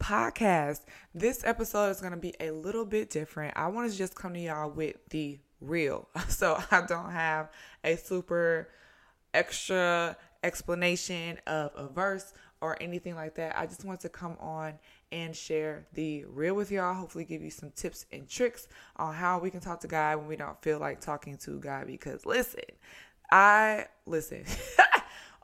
podcast. This episode is going to be a little bit different. I want to just come to y'all with the real. So I don't have a super extra explanation of a verse or anything like that. I just want to come on and share the real with y'all. Hopefully, give you some tips and tricks on how we can talk to God when we don't feel like talking to God. Because listen, I listen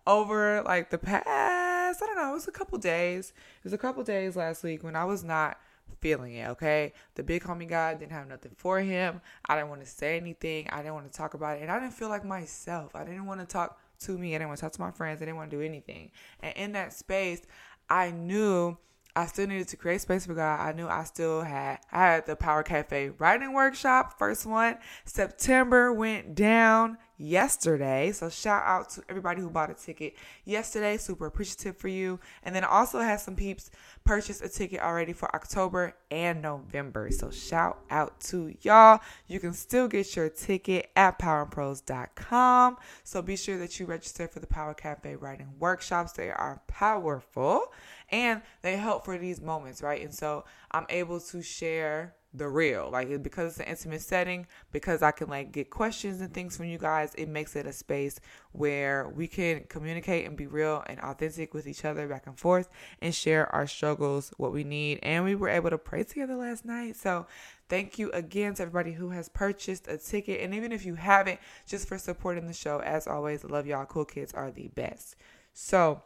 over like the past, I don't know, it was a couple days. It was a couple days last week when I was not feeling it, okay? The big homie guy didn't have nothing for him. I didn't want to say anything. I didn't want to talk about it. And I didn't feel like myself. I didn't want to talk to me. I didn't want to talk to my friends. I didn't want to do anything. And in that space, I knew I still needed to create space for God. I knew I still had I had the Power Cafe writing workshop, first one. September went down yesterday. So shout out to everybody who bought a ticket yesterday. Super appreciative for you. And then also had some peeps purchase a ticket already for October and November. So shout out to y'all. You can still get your ticket at powerandprose.com. So be sure that you register for the Power Cafe writing workshops. They are powerful and they help for these moments, right? And so I'm able to share the real. Like because it's an intimate setting, because I can like get questions and things from you guys, it makes it a space where we can communicate and be real and authentic with each other back and forth and share our struggles, what we need. And we were able to pray together last night. So thank you again to everybody who has purchased a ticket. And even if you haven't, just for supporting the show. As always, love y'all. Cool kids are the best. So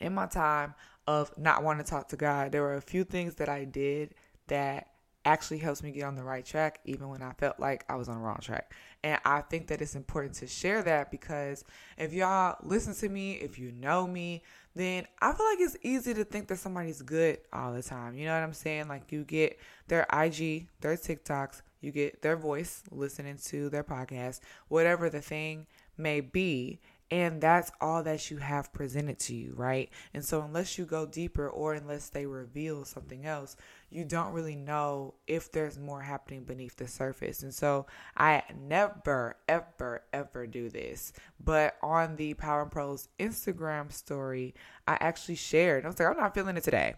in my time of not wanting to talk to God, there were a few things that I did that actually helps me get on the right track even when I felt like I was on the wrong track. And I think that it's important to share that because if y'all listen to me, if you know me, then I feel like it's easy to think that somebody's good all the time. You know what I'm saying? Like you get their IG, their TikToks, you get their voice listening to their podcast, whatever the thing may be. And that's all that you have presented to you, right? And so, unless you go deeper or unless they reveal something else, you don't really know if there's more happening beneath the surface. And so, I never, ever, ever do this. But on the Power and Prose Instagram story, I actually shared, I was like, I'm not feeling it today.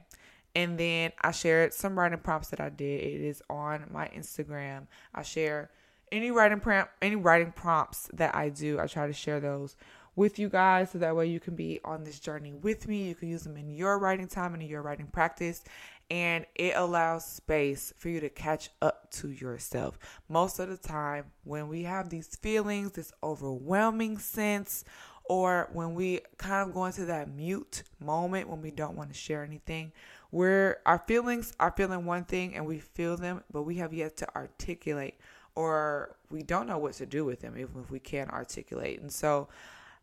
And then I shared some writing prompts that I did. It is on my Instagram. I share any writing prompt, any writing prompts that I do. I try to share those with you guys so that way you can be on this journey with me. You can use them in your writing time and in your writing practice. And it allows space for you to catch up to yourself. Most of the time, when we have these feelings, this overwhelming sense, or when we kind of go into that mute moment when we don't want to share anything, where our feelings are feeling one thing and we feel them, but we have yet to articulate or we don't know what to do with them, even if we can articulate. And so,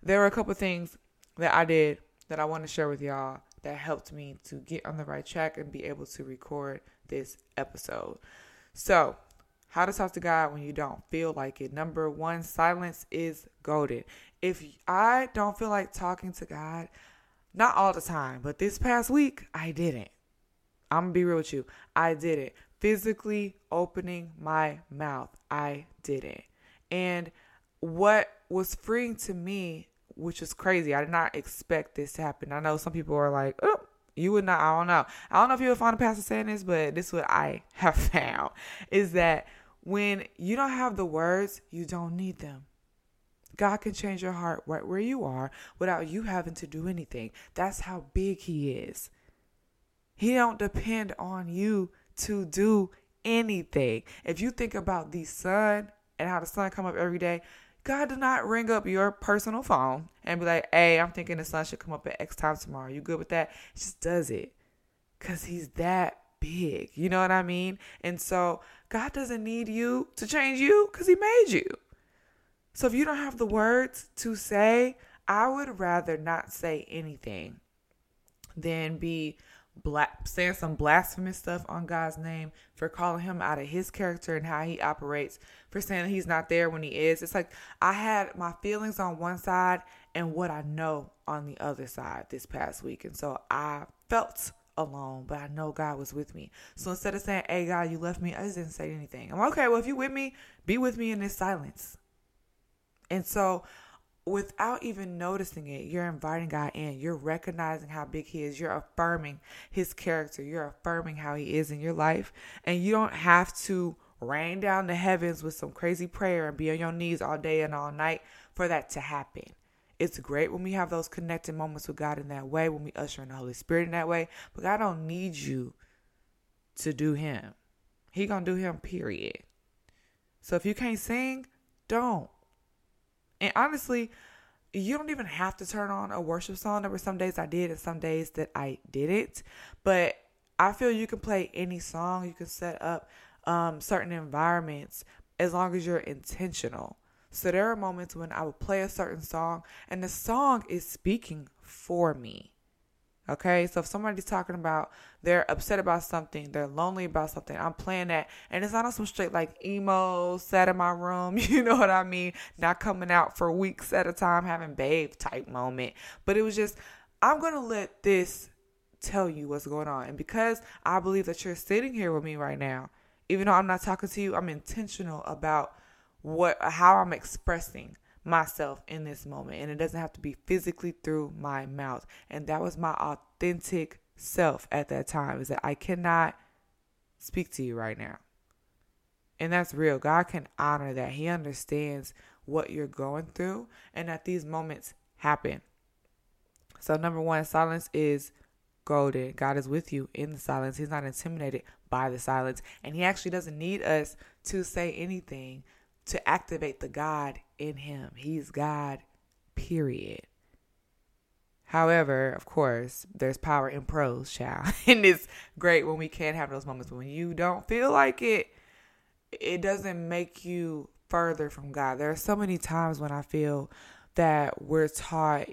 there were a couple things that I did that I want to share with y'all that helped me to get on the right track and be able to record this episode. So, how to talk to God when you don't feel like it. Number one, silence is golden. If I don't feel like talking to God, not all the time, but this past week, I didn't. I'm gonna be real with you. I didn't. Physically opening my mouth, I didn't. And what was freeing to me which is crazy. I did not expect this to happen. I know some people are like, oh, you would not, I don't know. I don't know if you would find a pastor saying this, but this is what I have found is that when you don't have the words, you don't need them. God can change your heart right where you are without you having to do anything. That's how big he is. He don't depend on you to do anything. If you think about the sun and how the sun come up every day, God did not ring up your personal phone and be like, hey, I'm thinking the sun should come up at X time tomorrow. You good with that? He just does it because he's that big. You know what I mean? And so God doesn't need you to change you because he made you. So if you don't have the words to say, I would rather not say anything than be saying some blasphemous stuff on God's name, for calling him out of his character and how he operates, for saying he's not there when he is. It's like I had my feelings on one side and what I know on the other side this past week. And so I felt alone, but I know God was with me. So instead of saying, Hey God, you left me, I just didn't say anything. I'm okay, well if you're with me, be with me in this silence. And so without even noticing it, you're inviting God in. You're recognizing how big He is. You're affirming His character. You're affirming how He is in your life. And you don't have to rain down the heavens with some crazy prayer and be on your knees all day and all night for that to happen. It's great when we have those connected moments with God in that way, when we usher in the Holy Spirit in that way. But God don't need you to do Him. He gonna do Him. Period. So if you can't sing, don't. And honestly, you don't even have to turn on a worship song. There were some days I did and some days that I didn't. But I feel you can play any song. You can set up um, certain environments as long as you're intentional. So there are moments when I would play a certain song and the song is speaking for me. Okay, so if somebody's talking about they're upset about something, they're lonely about something, I'm playing that, and it's not on some straight like emo, sat in my room, you know what I mean? Not coming out for weeks at a time, having babe type moment, but it was just, I'm gonna let this tell you what's going on, and because I believe that you're sitting here with me right now, even though I'm not talking to you, I'm intentional about what how I'm expressing myself in this moment. And it doesn't have to be physically through my mouth. And that was my authentic self at that time is that I cannot speak to you right now. And that's real. God can honor that. He understands what you're going through and that these moments happen. So, number one, silence is golden. God is with you in the silence. He's not intimidated by the silence. And He actually doesn't need us to say anything to activate the God in him. He's God, period. However, of course, there's power in prose, child. and it's great when we can have those moments. But when you don't feel like it, it doesn't make you further from God. There are so many times when I feel that we're taught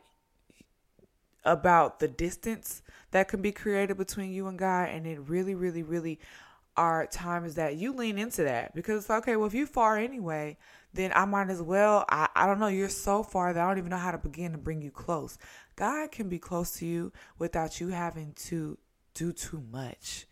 about the distance that can be created between you and God. And it really, really, really are times that you lean into that because it's okay, well, if you far anyway, then I might as well. I, I don't know, you're so far that I don't even know how to begin to bring you close. God can be close to you without you having to do too much.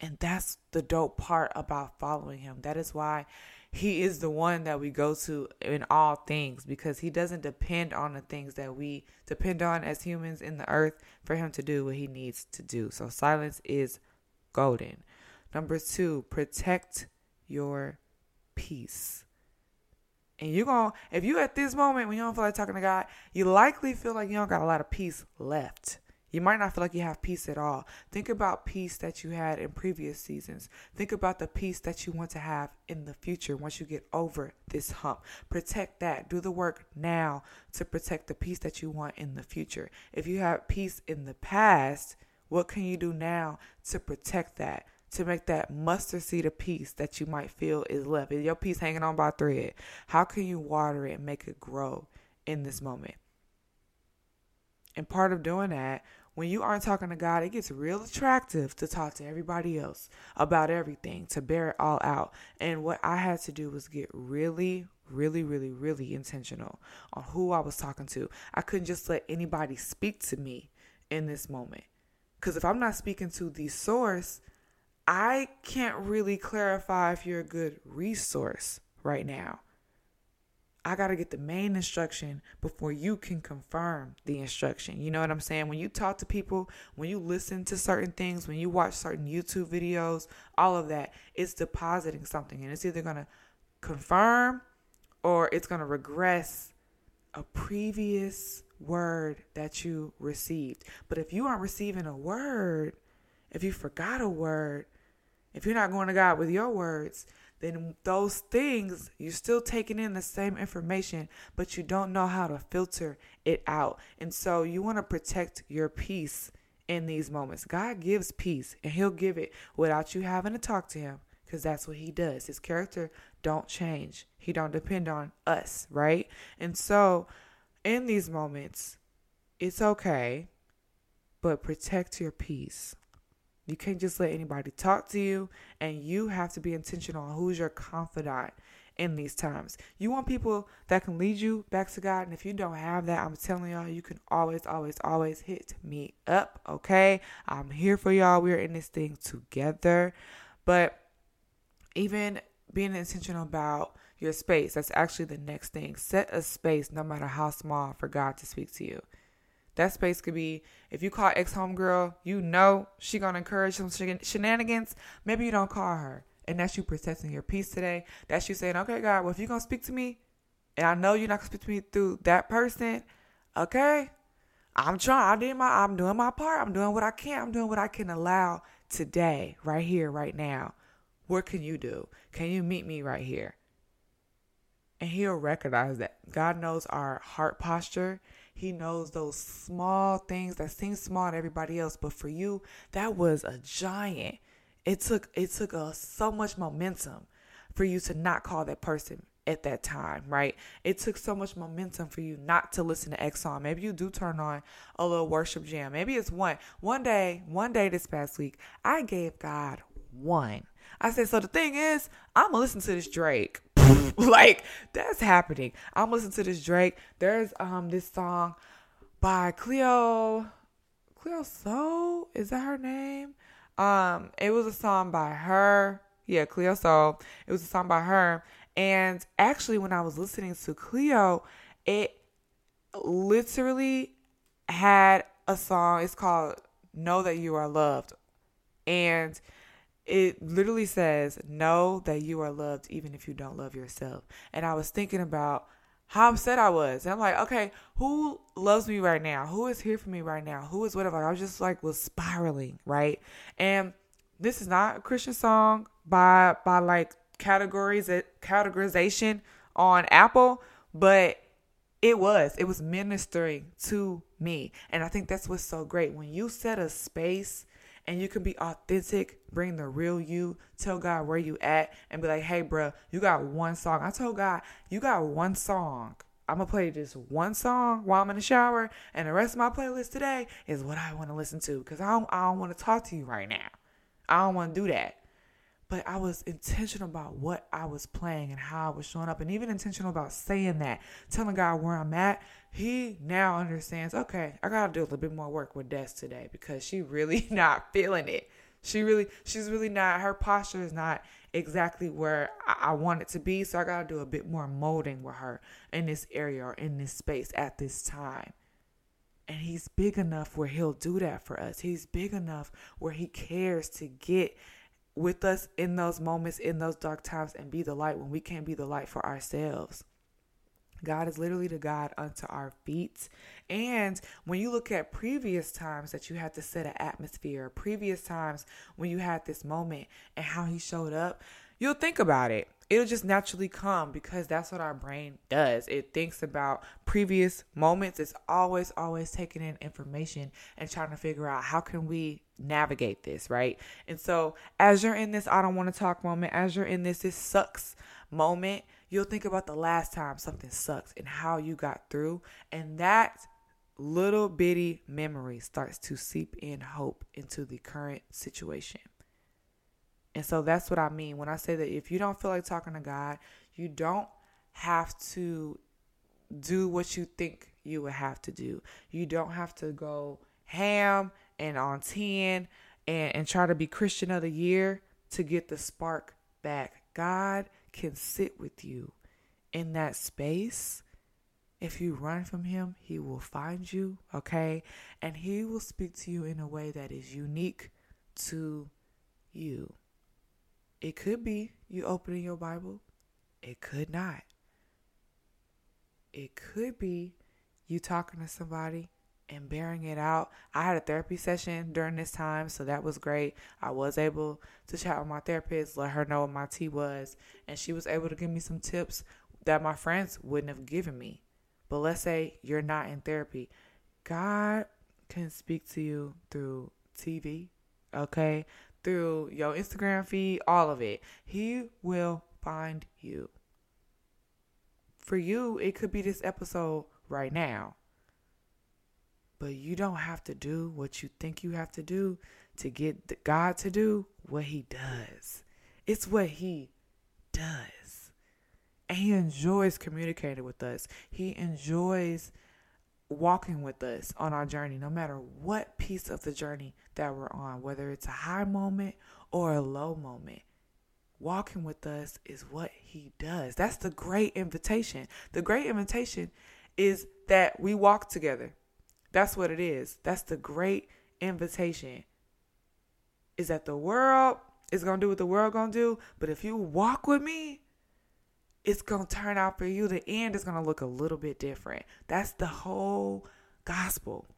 And that's the dope part about following him. That is why he is the one that we go to in all things because he doesn't depend on the things that we depend on as humans in the earth for him to do what he needs to do. So silence is golden. Number two, protect your peace. And you're going, if you at this moment when you don't feel like talking to God, you likely feel like you don't got a lot of peace left. You might not feel like you have peace at all. Think about peace that you had in previous seasons. Think about the peace that you want to have in the future once you get over this hump. Protect that. Do the work now to protect the peace that you want in the future. If you have peace in the past, what can you do now to protect that? To make that mustard seed of peace that you might feel is left. Is your peace hanging on by thread? How can you water it and make it grow in this moment? And part of doing that, when you aren't talking to God, it gets real attractive to talk to everybody else about everything, to bear it all out. And what I had to do was get really, really, really, really intentional on who I was talking to. I couldn't just let anybody speak to me in this moment. Because if I'm not speaking to the source, I can't really clarify if you're a good resource right now. I got to get the main instruction before you can confirm the instruction. You know what I'm saying? When you talk to people, when you listen to certain things, when you watch certain YouTube videos, all of that, it's depositing something and it's either going to confirm or it's going to regress a previous word that you received. But if you aren't receiving a word, if you forgot a word, if you're not going to God with your words, then those things, you're still taking in the same information, but you don't know how to filter it out. And so you want to protect your peace in these moments. God gives peace and he'll give it without you having to talk to him because that's what he does. His character don't change. He don't depend on us, right? And so in these moments, it's okay, but protect your peace. You can't just let anybody talk to you, and you have to be intentional on who's your confidant in these times. You want people that can lead you back to God, and if you don't have that, I'm telling y'all, you can always, always, always hit me up, okay? I'm here for y'all. We're in this thing together. But even being intentional about your space, that's actually the next thing. Set a space, no matter how small, for God to speak to you. That space could be if you call ex homegirl, you know she gonna encourage some shenanigans. Maybe you don't call her, and that's you protecting your peace today. That's you saying, okay, God, well if you're gonna speak to me, and I know you're not gonna speak to me through that person, okay, I'm trying. I did my. I'm doing my part. I'm doing what I can. I'm doing what I can allow today, right here, right now. What can you do? Can you meet me right here? And he'll recognize that. God knows our heart posture he knows those small things that seem small to everybody else, but for you, that was a giant. It took it took a, so much momentum for you to not call that person at that time, right? It took so much momentum for you not to listen to song. Maybe you do turn on a little worship jam. Maybe it's one. One day, one day this past week, I gave God one. I said, so the thing is, I'm gonna listen to this Drake. like that's happening. I'm listening to this Drake. There's um this song by Cleo Cleo Sol. Is that her name? Um, it was a song by her. Yeah, Cleo Sol. It was a song by her. And actually, when I was listening to Cleo, it literally had a song. It's called "Know That You Are Loved," and it literally says, Know that you are loved even if you don't love yourself. And I was thinking about how upset I was. And I'm like, okay, who loves me right now? Who is here for me right now? Who is whatever? I was just like was spiraling, right? And this is not a Christian song by by like categories eh, categorization on Apple, but it was. It was ministering to me. And I think that's what's so great. When you set a space and you can be authentic, bring the real you, tell God where you at, and be like, hey, bro, you got one song. I told God, you got one song. I'm gonna play just one song while I'm in the shower, and the rest of my playlist today is what I want to listen to because I don't, I don't want to talk to you right now. I don't want to do that but I was intentional about what I was playing and how I was showing up, and even intentional about saying that, telling God where I'm at. He now understands. Okay, I gotta do a little bit more work with Des today because she really not feeling it. She really, she's really not. Her posture is not exactly where I, I want it to be. So I gotta do a bit more molding with her in this area or in this space at this time. And he's big enough where he'll do that for us. He's big enough where he cares to get with us in those moments, in those dark times, and be the light when we can't be the light for ourselves. God is literally the God unto our feet. And when you look at previous times that you had to set an atmosphere, previous times when you had this moment and how he showed up, you'll think about it it'll just naturally come because that's what our brain does. It thinks about previous moments. It's always, always taking in information and trying to figure out how can we navigate this, right? And so as you're in this I don't want to talk moment, as you're in this this sucks moment, you'll think about the last time something sucks and how you got through. And that little bitty memory starts to seep in hope into the current situation. And so that's what I mean when I say that if you don't feel like talking to God, you don't have to do what you think you would have to do. You don't have to go ham and on 10 and, and try to be Christian of the year to get the spark back. God can sit with you in that space. If you run from him, he will find you, okay? And he will speak to you in a way that is unique to you. It could be you opening your Bible. It could not. It could be you talking to somebody and bearing it out. I had a therapy session during this time, so that was great. I was able to chat with my therapist, let her know what my tea was, and she was able to give me some tips that my friends wouldn't have given me. But let's say you're not in therapy. God can speak to you through TV, okay? through your Instagram feed, all of it. He will find you. For you, it could be this episode right now. But you don't have to do what you think you have to do to get God to do what he does. It's what he does. And he enjoys communicating with us. He enjoys walking with us on our journey, no matter what piece of the journey that we're on, whether it's a high moment or a low moment. Walking with us is what he does. That's the great invitation. The great invitation is that we walk together. That's what it is. That's the great invitation. Is that the world is going to do what the world going to do, but if you walk with me, it's going to turn out for you. The end is going to look a little bit different. That's the whole gospel.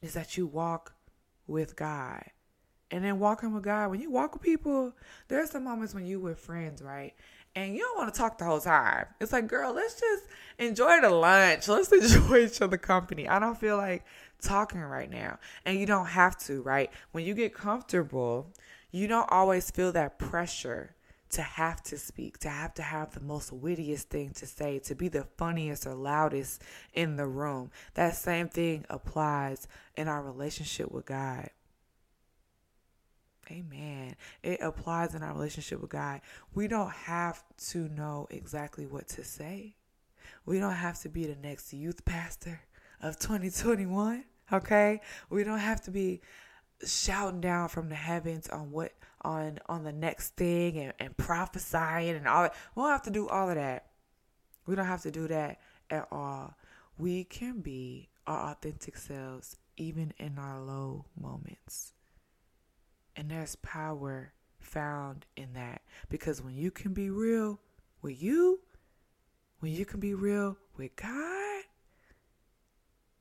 Is that you walk with God. And then walking with God, when you walk with people, there's some moments when you with friends, right? And you don't want to talk the whole time. It's like, girl, let's just enjoy the lunch. Let's enjoy each other company. I don't feel like talking right now. And you don't have to, right? When you get comfortable, you don't always feel that pressure to have to speak, to have to have the most wittiest thing to say, to be the funniest or loudest in the room. That same thing applies in our relationship with God. Amen. It applies in our relationship with God. We don't have to know exactly what to say. We don't have to be the next youth pastor of 2021. Okay? We don't have to be shouting down from the heavens on what on on the next thing and, and prophesying and all that. We don't have to do all of that. We don't have to do that at all. We can be our authentic selves even in our low moments. And there's power found in that. Because when you can be real with you, when you can be real with God,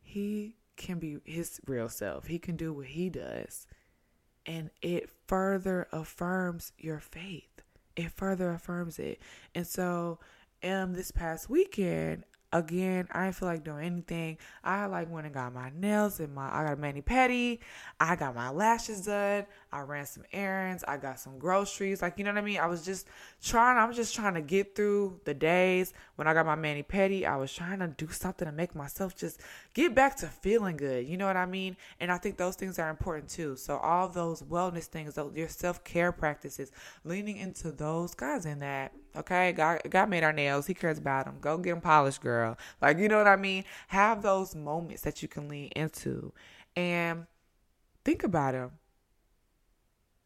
He can be His real self. He can do what He does. And it further affirms your faith. It further affirms it. And so, um, this past weekend, again, I didn't feel like doing anything. I like went and got my nails and my I got a mani pedi. I got my lashes done. I ran some errands. I got some groceries. Like you know what I mean. I was just trying. I was just trying to get through the days. When I got my mani pedi, I was trying to do something to make myself just get back to feeling good. You know what I mean? And I think those things are important too. So all those wellness things, those your self care practices, leaning into those guys in that. Okay, God, God made our nails. He cares about them. Go get them polished, girl. Like you know what I mean? Have those moments that you can lean into, and think about them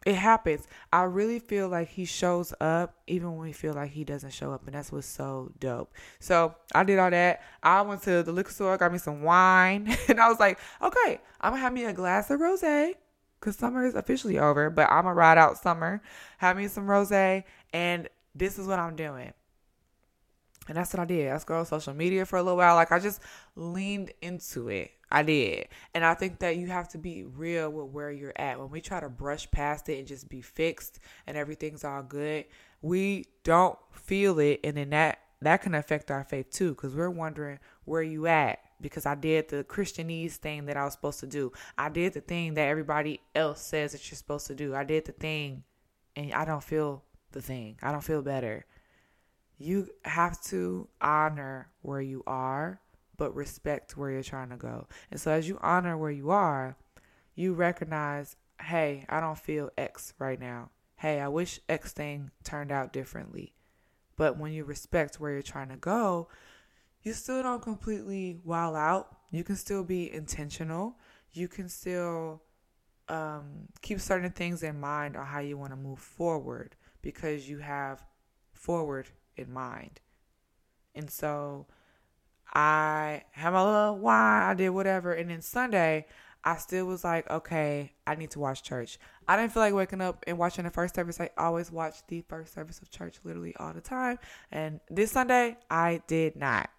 it happens. I really feel like he shows up even when we feel like he doesn't show up, and that's what's so dope. So I did all that. I went to the liquor store, got me some wine, and I was like, okay, I'm gonna have me a glass of rose because summer is officially over, but I'm gonna ride out summer, have me some rose, and this is what I'm doing. And that's what I did. I scrolled social media for a little while. Like I just leaned into it. I did. And I think that you have to be real with where you're at. When we try to brush past it and just be fixed and everything's all good, we don't feel it and then that that can affect our faith too cuz we're wondering where you at because I did the Christianese thing that I was supposed to do. I did the thing that everybody else says that you're supposed to do. I did the thing and I don't feel the thing. I don't feel better. You have to honor where you are but respect where you're trying to go. And so as you honor where you are, you recognize, hey, I don't feel X right now. Hey, I wish X thing turned out differently. But when you respect where you're trying to go, you still don't completely wild out. You can still be intentional. You can still um, keep certain things in mind on how you want to move forward because you have forward in mind. And so I had my little wine, I did whatever. And then Sunday, I still was like, okay, I need to watch church. I didn't feel like waking up and watching the first service. I always watch the first service of church literally all the time. And this Sunday, I did not.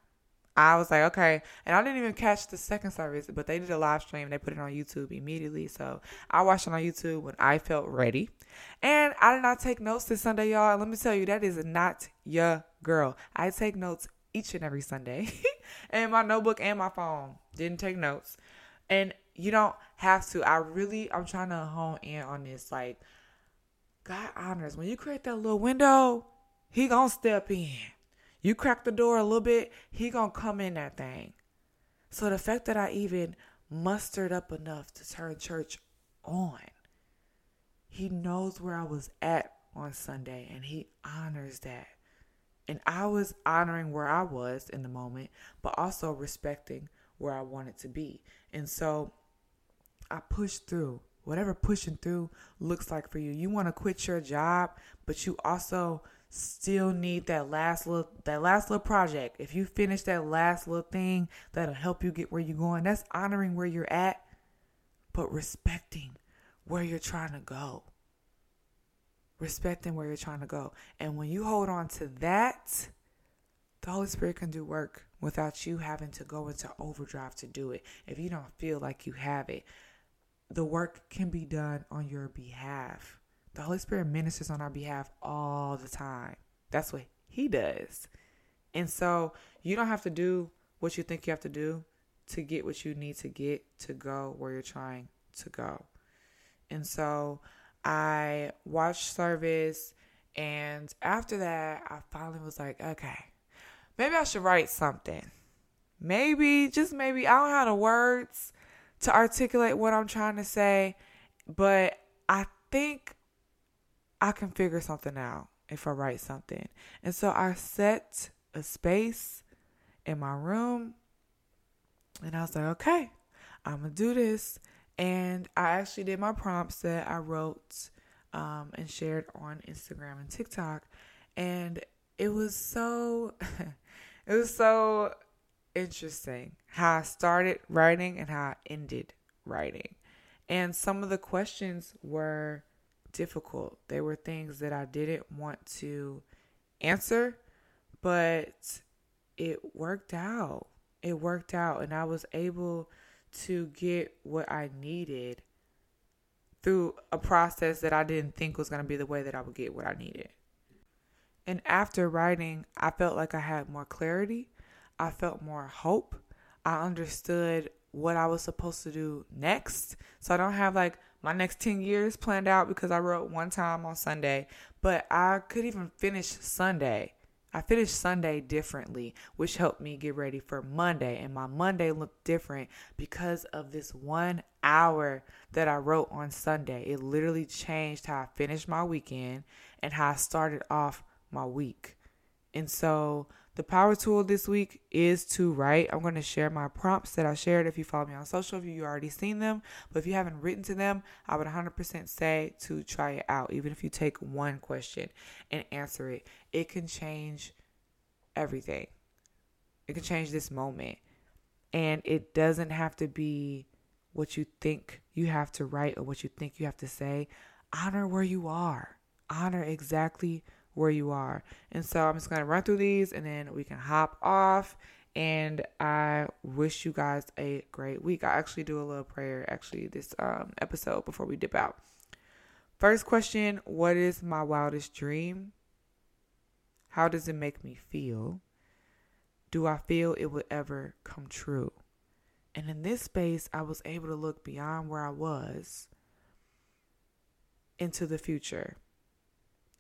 I was like, okay. And I didn't even catch the second service, but they did a live stream. And they put it on YouTube immediately. So I watched it on YouTube when I felt ready. And I did not take notes this Sunday, y'all. Let me tell you, that is not your girl. I take notes each and every Sunday. and my notebook and my phone. Didn't take notes. And you don't have to. I really I'm trying to hone in on this. Like God honors when you create that little window, he gonna step in. You crack the door a little bit, he gonna come in that thing. So the fact that I even mustered up enough to turn church on. He knows where I was at on Sunday and he honors that. And I was honoring where I was in the moment, but also respecting where I wanted to be. And so I pushed through whatever pushing through looks like for you. You want to quit your job, but you also still need that last little that last little project. If you finish that last little thing that'll help you get where you're going, that's honoring where you're at, but respecting where you're trying to go. Respecting where you're trying to go. And when you hold on to that, the Holy Spirit can do work without you having to go into overdrive to do it. If you don't feel like you have it, the work can be done on your behalf. The Holy Spirit ministers on our behalf all the time. That's what He does. And so you don't have to do what you think you have to do to get what you need to get to go where you're trying to go. And so I watched service. And after that, I finally was like, okay, maybe I should write something. Maybe, just maybe, I don't have the words to articulate what I'm trying to say, but I think I can figure something out if I write something. And so I set a space in my room and I was like, okay, I'm to do this. And I actually did my prompts that I wrote um, and shared on Instagram and TikTok. And it was so, it was so interesting how I started writing and how I ended writing. And some of the questions were difficult. They were things that I didn't want to answer, but it worked out. It worked out, and I was able to get what I needed through a process that I didn't think was going to be the way that I would get what I needed. And after writing, I felt like I had more clarity. I felt more hope. I understood what I was supposed to do next. So I don't have like my next 10 years planned out because I wrote one time on Sunday, but I could even finish Sunday. I finished Sunday differently, which helped me get ready for Monday. And my Monday looked different because of this one hour that I wrote on Sunday. It literally changed how I finished my weekend and how I started off my week. And so the power tool this week is to write. I'm going to share my prompts that I shared. If you follow me on social, if you already seen them, but if you haven't written to them, I would 100% say to try it out. Even if you take one question and answer it, it can change everything. It can change this moment. And it doesn't have to be what you think you have to write or what you think you have to say. Honor where you are. Honor exactly where you are. And so I'm just going to run through these and then we can hop off. And I wish you guys a great week. I actually do a little prayer actually this um, episode before we dip out. First question What is my wildest dream? How does it make me feel? Do I feel it would ever come true? And in this space, I was able to look beyond where I was into the future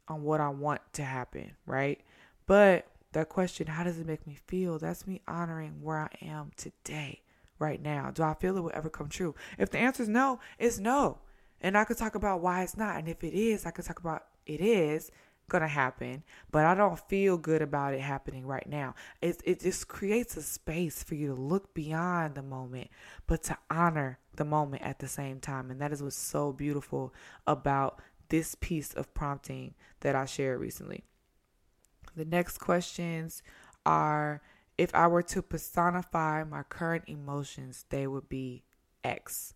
on what I want to happen, right? But that question, how does it make me feel? That's me honoring where I am today, right now. Do I feel it will ever come true? If the answer is no, it's no. And I could talk about why it's not. And if it is, I could talk about it is gonna happen, but I don't feel good about it happening right now. It it just creates a space for you to look beyond the moment, but to honor the moment at the same time. And that is what's so beautiful about this piece of prompting that I shared recently. The next questions are if I were to personify my current emotions, they would be X.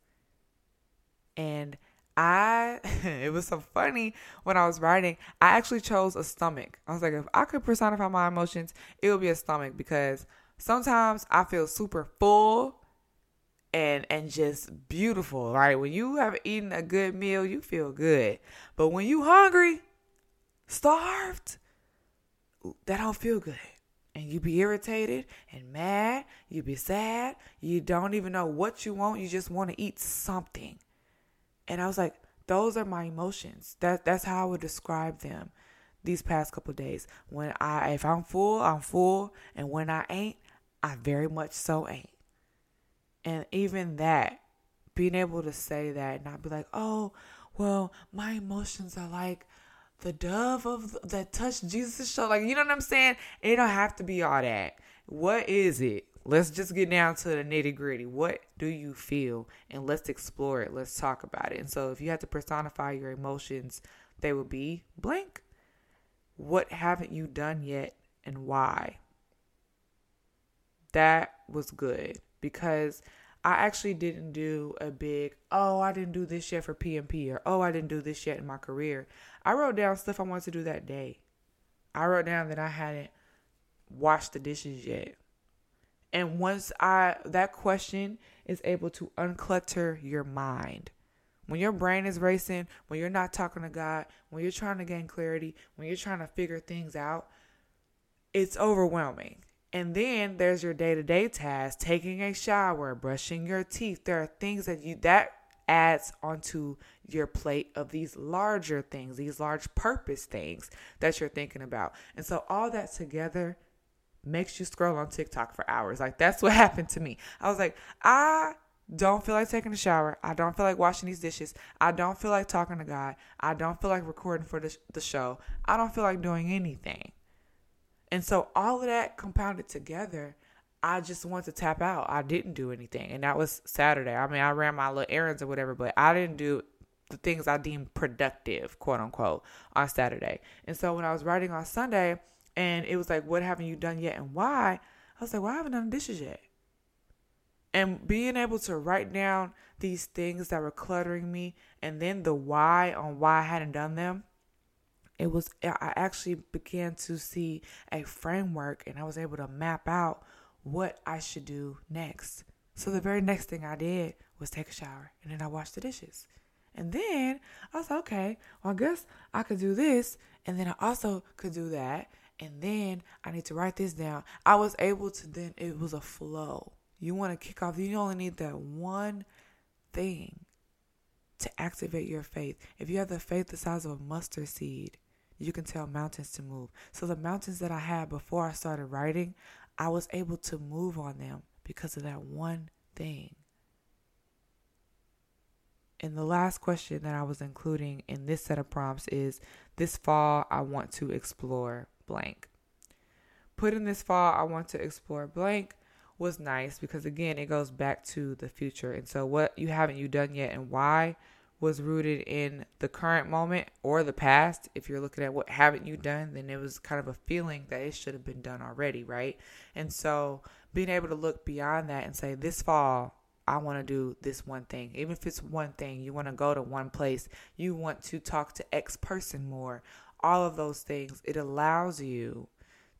And I, it was so funny when I was writing. I actually chose a stomach. I was like, if I could personify my emotions, it would be a stomach because sometimes I feel super full and and just beautiful, right? When you have eaten a good meal, you feel good. But when you hungry, starved, that don't feel good. And you be irritated and mad, you be sad, you don't even know what you want, you just want to eat something. And I was like, those are my emotions. That that's how I would describe them these past couple days. When I if I'm full, I'm full, and when I ain't, I very much so ain't. And even that being able to say that and not be like, oh, well, my emotions are like the dove of that touched Jesus' show. Like, you know what I'm saying? It don't have to be all that. What is it? Let's just get down to the nitty gritty. What do you feel? And let's explore it. Let's talk about it. And so, if you had to personify your emotions, they would be blank. What haven't you done yet and why? That was good because I actually didn't do a big, oh, I didn't do this yet for PMP or oh, I didn't do this yet in my career. I wrote down stuff I wanted to do that day. I wrote down that I hadn't washed the dishes yet. And once I that question is able to unclutter your mind. When your brain is racing, when you're not talking to God, when you're trying to gain clarity, when you're trying to figure things out, it's overwhelming. And then there's your day-to-day tasks, taking a shower, brushing your teeth. There are things that you that adds onto your plate of these larger things, these large purpose things that you're thinking about. And so all that together makes you scroll on TikTok for hours. Like that's what happened to me. I was like, I don't feel like taking a shower. I don't feel like washing these dishes. I don't feel like talking to God. I don't feel like recording for the, the show. I don't feel like doing anything. And so all of that compounded together, I just wanted to tap out. I didn't do anything. And that was Saturday. I mean, I ran my little errands or whatever, but I didn't do the things I deemed productive, quote unquote, on Saturday. And so when I was writing on Sunday, and it was like, what haven't you done yet and why? I was like, well, I haven't done dishes yet. And being able to write down these things that were cluttering me and then the why on why I hadn't done them, it was, I actually began to see a framework and I was able to map out what I should do next. So the very next thing I did was take a shower and then I washed the dishes. And then I was like, okay, well, I guess I could do this. And then I also could do that and then I need to write this down. I was able to then, it was a flow. You want to kick off, you only need that one thing to activate your faith. If you have the faith the size of a mustard seed, you can tell mountains to move. So the mountains that I had before I started writing, I was able to move on them because of that one thing. And the last question that I was including in this set of prompts is this fall, I want to explore blank. Putting this fall, I want to explore blank was nice because again, it goes back to the future. And so, what you haven't you done yet, and why was rooted in the current moment or the past. If you're looking at what haven't you done, then it was kind of a feeling that it should have been done already, right? And so, being able to look beyond that and say, this fall, I want to do this one thing. Even if it's one thing, you want to go to one place, you want to talk to X person more, all of those things, it allows you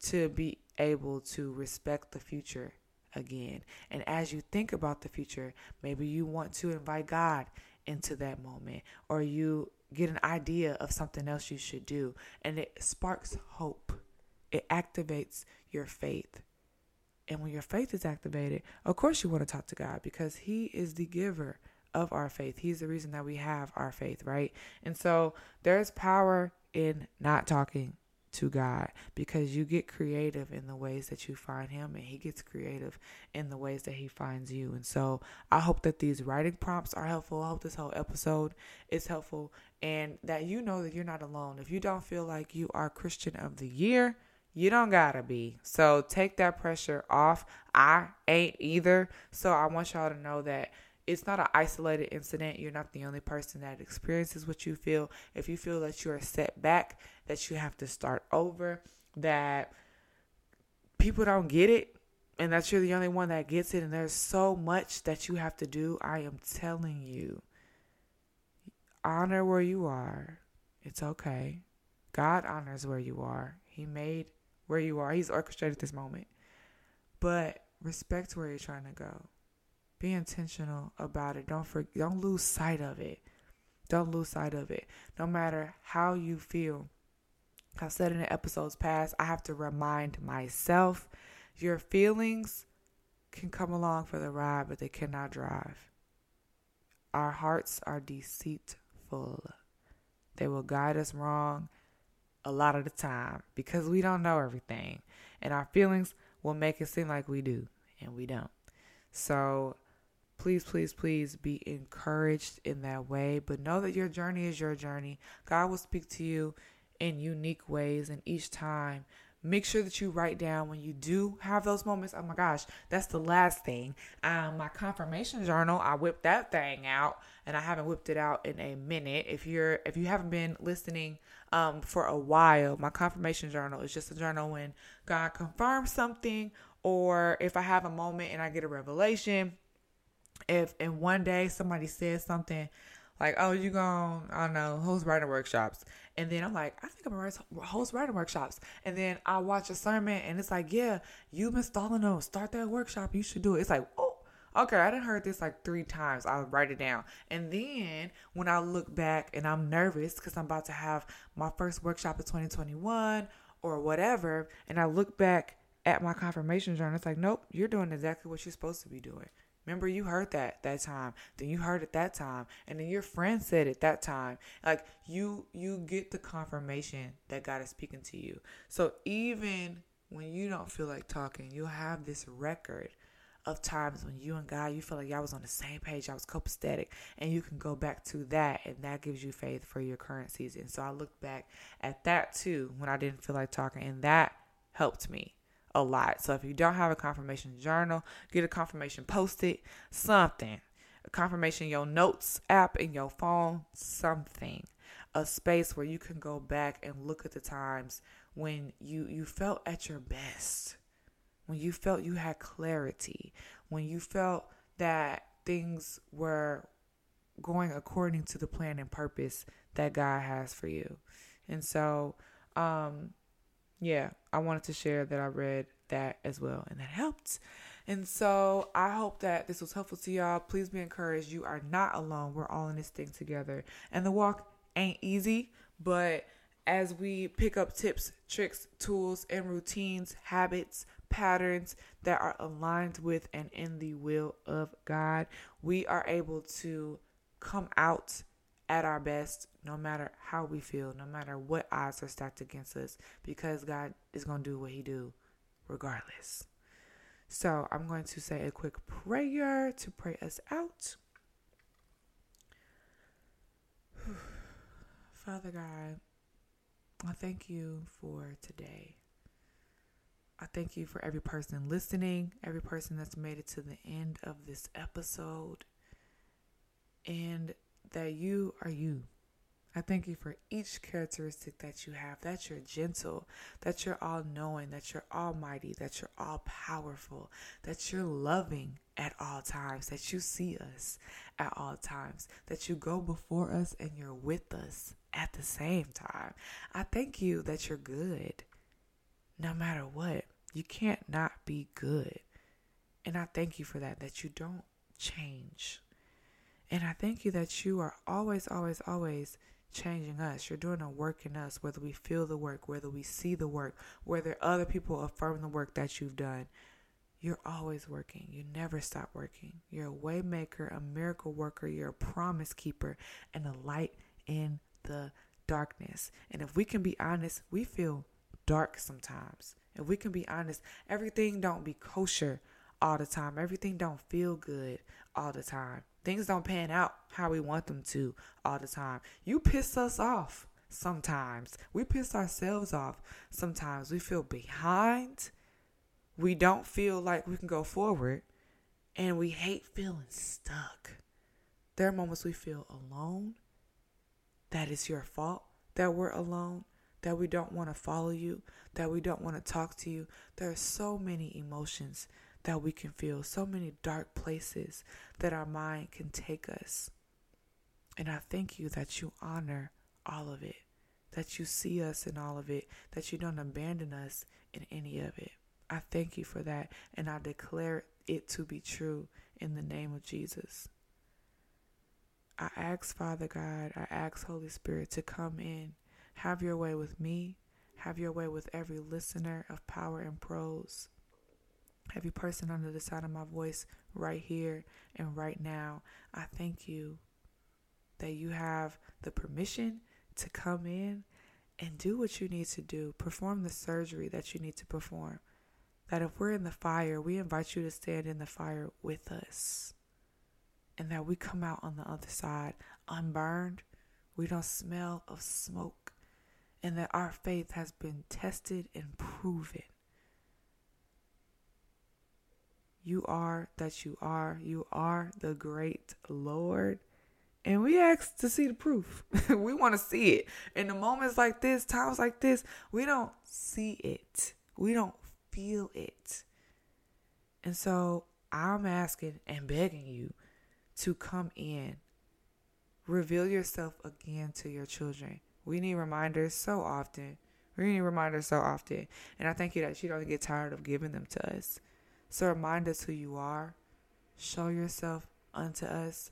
to be able to respect the future again. And as you think about the future, maybe you want to invite God into that moment or you get an idea of something else you should do and it sparks hope. It activates your faith. And when your faith is activated, of course you want to talk to God because he is the giver of our faith. He's the reason that we have our faith, right? And so there's power in not talking to God because you get creative in the ways that you find Him and He gets creative in the ways that He finds you. And so I hope that these writing prompts are helpful. I hope this whole episode is helpful and that you know that you're not alone. If you don't feel like you are Christian of the Year, you don't gotta be. So take that pressure off. I ain't either. So I want y'all to know that it's not an isolated incident. You're not the only person that experiences what you feel. If you feel that you're set back, that you have to start over, that people don't get it, and that you're the only one that gets it, and there's so much that you have to do, I am telling you, honor where you are. It's okay. God honors where you are. He made where you are, He's orchestrated this moment. But respect where you're trying to go be intentional about it. Don't for, don't lose sight of it. Don't lose sight of it. No matter how you feel. I've said in the episodes past, I have to remind myself your feelings can come along for the ride, but they cannot drive. Our hearts are deceitful. They will guide us wrong a lot of the time because we don't know everything. And our feelings will make it seem like we do, and we don't. So please, please, please be encouraged in that way. But know that your journey is your journey. God will speak to you in unique ways, and each time make sure that you write down when you do have those moments. Oh my gosh, that's the last thing. Um, my confirmation journal, I whipped that thing out, and I haven't whipped it out in a minute. If you're if you haven't been listening um, for a while, my confirmation journal is just a journal when God confirms something, or if I have a moment and I get a revelation. If in one day somebody says something like, oh, you going, I don't know, host writing workshops. And then I'm like, I think I'm going to host writing workshops. And then I watch a sermon and it's like, yeah, you've been stalling on, start that workshop. You should do it. It's like, oh, okay, I didn't heard this like three times. I'll write it down. And then when I look back and I'm nervous because I'm about to have my first workshop of 2021 or whatever, and I look back at my confirmation journal, it's like, nope, you're doing exactly what you're supposed to be doing. Remember, you heard that that time. Then you heard it that time, and then your friend said it that time. Like you, you get the confirmation that God is speaking to you. So even when you don't feel like talking, you'll have this record of times when you and God, you feel like y'all was on the same page, I was copacetic, and you can go back to that, and that gives you faith for your current season. So I look back at that too when I didn't feel like talking, and that helped me a lot. So if you don't have a confirmation journal, get a confirmation post it, something. A confirmation your notes app in your phone, something. A space where you can go back and look at the times when you you felt at your best. When you felt you had clarity, when you felt that things were going according to the plan and purpose that God has for you. And so um yeah, I wanted to share that I read that as well, and that helped. And so I hope that this was helpful to y'all. Please be encouraged. You are not alone. We're all in this thing together. And the walk ain't easy, but as we pick up tips, tricks, tools, and routines, habits, patterns that are aligned with and in the will of God, we are able to come out at our best no matter how we feel, no matter what odds are stacked against us, because God is going to do what He do regardless. So I'm going to say a quick prayer to pray us out. Father God, I thank you for today. I thank you for every person listening, every person that's made it to the end of this episode, and that you are you. I thank you for each characteristic that you have, that you're gentle, that you're all knowing, that you're almighty, that you're all powerful, that you're loving at all times, that you see us at all times, that you go before us and you're with us at the same time. I thank you that you're good no matter what. You can't not be good. And I thank you for that, that you don't change. And I thank you that you are always, always, always changing us. You're doing a work in us, whether we feel the work, whether we see the work, whether other people affirm the work that you've done. You're always working. You never stop working. You're a waymaker, a miracle worker, you're a promise keeper, and a light in the darkness. And if we can be honest, we feel dark sometimes. If we can be honest, everything don't be kosher all the time. Everything don't feel good all the time. Things don't pan out how we want them to all the time. You piss us off sometimes. We piss ourselves off sometimes. We feel behind. We don't feel like we can go forward. And we hate feeling stuck. There are moments we feel alone. That is your fault that we're alone, that we don't want to follow you, that we don't want to talk to you. There are so many emotions that we can feel, so many dark places that our mind can take us. And I thank you that you honor all of it, that you see us in all of it, that you don't abandon us in any of it. I thank you for that, and I declare it to be true in the name of Jesus. I ask, Father God, I ask, Holy Spirit, to come in, have your way with me, have your way with every listener of Power and Prose every person under the sound of my voice right here and right now. I thank you that you have the permission to come in and do what you need to do, perform the surgery that you need to perform. That if we're in the fire, we invite you to stand in the fire with us. and that we come out on the other side unburned. We don't smell of smoke, and that our faith has been tested and proven. You are that you are. You are the great Lord. And we ask to see the proof. we want to see it. In the moments like this, times like this, we don't see it. We don't feel it. And so I'm asking and begging you to come in. Reveal yourself again to your children. We need reminders so often. We need reminders so often. And I thank you that you don't get tired of giving them to us. So remind us who you are. Show yourself unto us.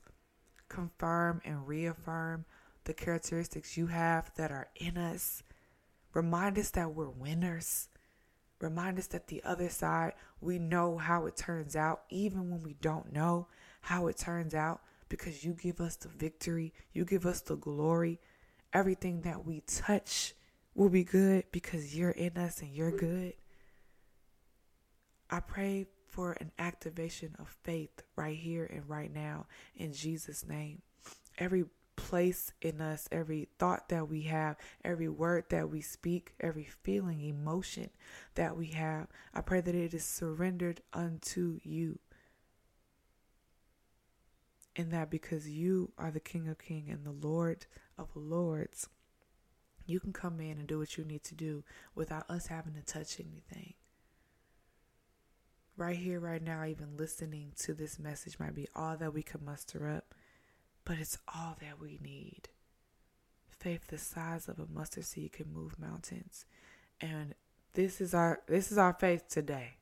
Confirm and reaffirm the characteristics you have that are in us. Remind us that we're winners. Remind us that the other side, we know how it turns out, even when we don't know how it turns out, because you give us the victory, you give us the glory. Everything that we touch will be good because you're in us and you're good. I pray for an activation of faith right here and right now in Jesus' name. Every place in us, every thought that we have, every word that we speak, every feeling, emotion that we have, I pray that it is surrendered unto you. And that because you are the King of Kings and the Lord of Lords, you can come in and do what you need to do without us having to touch anything. Right here, right now, even listening to this message might be all that we can muster up but it's all that we need. Faith the size of a mustard seed can move mountains. And this is our this is our faith today.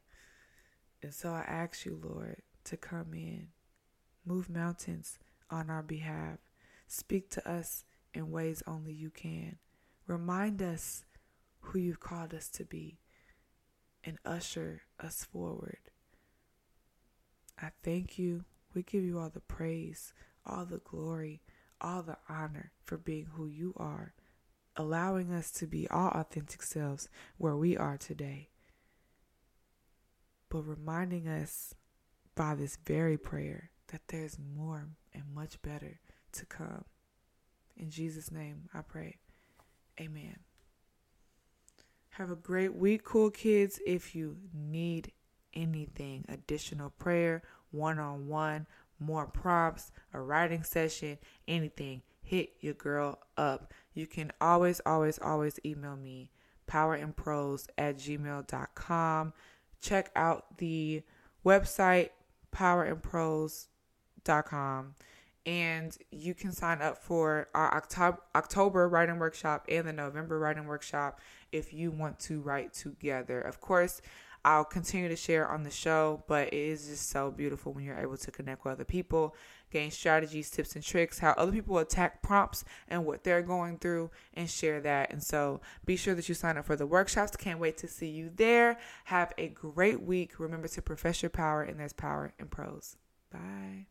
And so I ask you, Lord, to come in, move mountains on our behalf. Speak to us in ways only you can. Remind us who you've called us to be and usher us forward. I thank you. We give you all the praise all the glory, all the honor for being who you are, allowing us to be our authentic selves where we are today. But reminding us by this very prayer that there's more and much better to come. In Jesus' name, I pray. Amen. Have a great week, cool kids. If you need anything, additional prayer, one on one, more prompts, a writing session, anything, hit your girl up. You can always, always, always email me, powerandprose at gmail.com. Check out the website, powerandprose.com. And you can sign up for our October, October writing workshop and the November writing workshop if you want to write together. Of course, I'll continue to share on the show, but it is just so beautiful when you're able to connect with other people, gain strategies, tips, and tricks, how other people attack prompts and what they're going through, and share that. And so be sure that you sign up for the workshops. Can't wait to see you there. Have a great week. Remember to profess your power, and there's power in prose. Bye.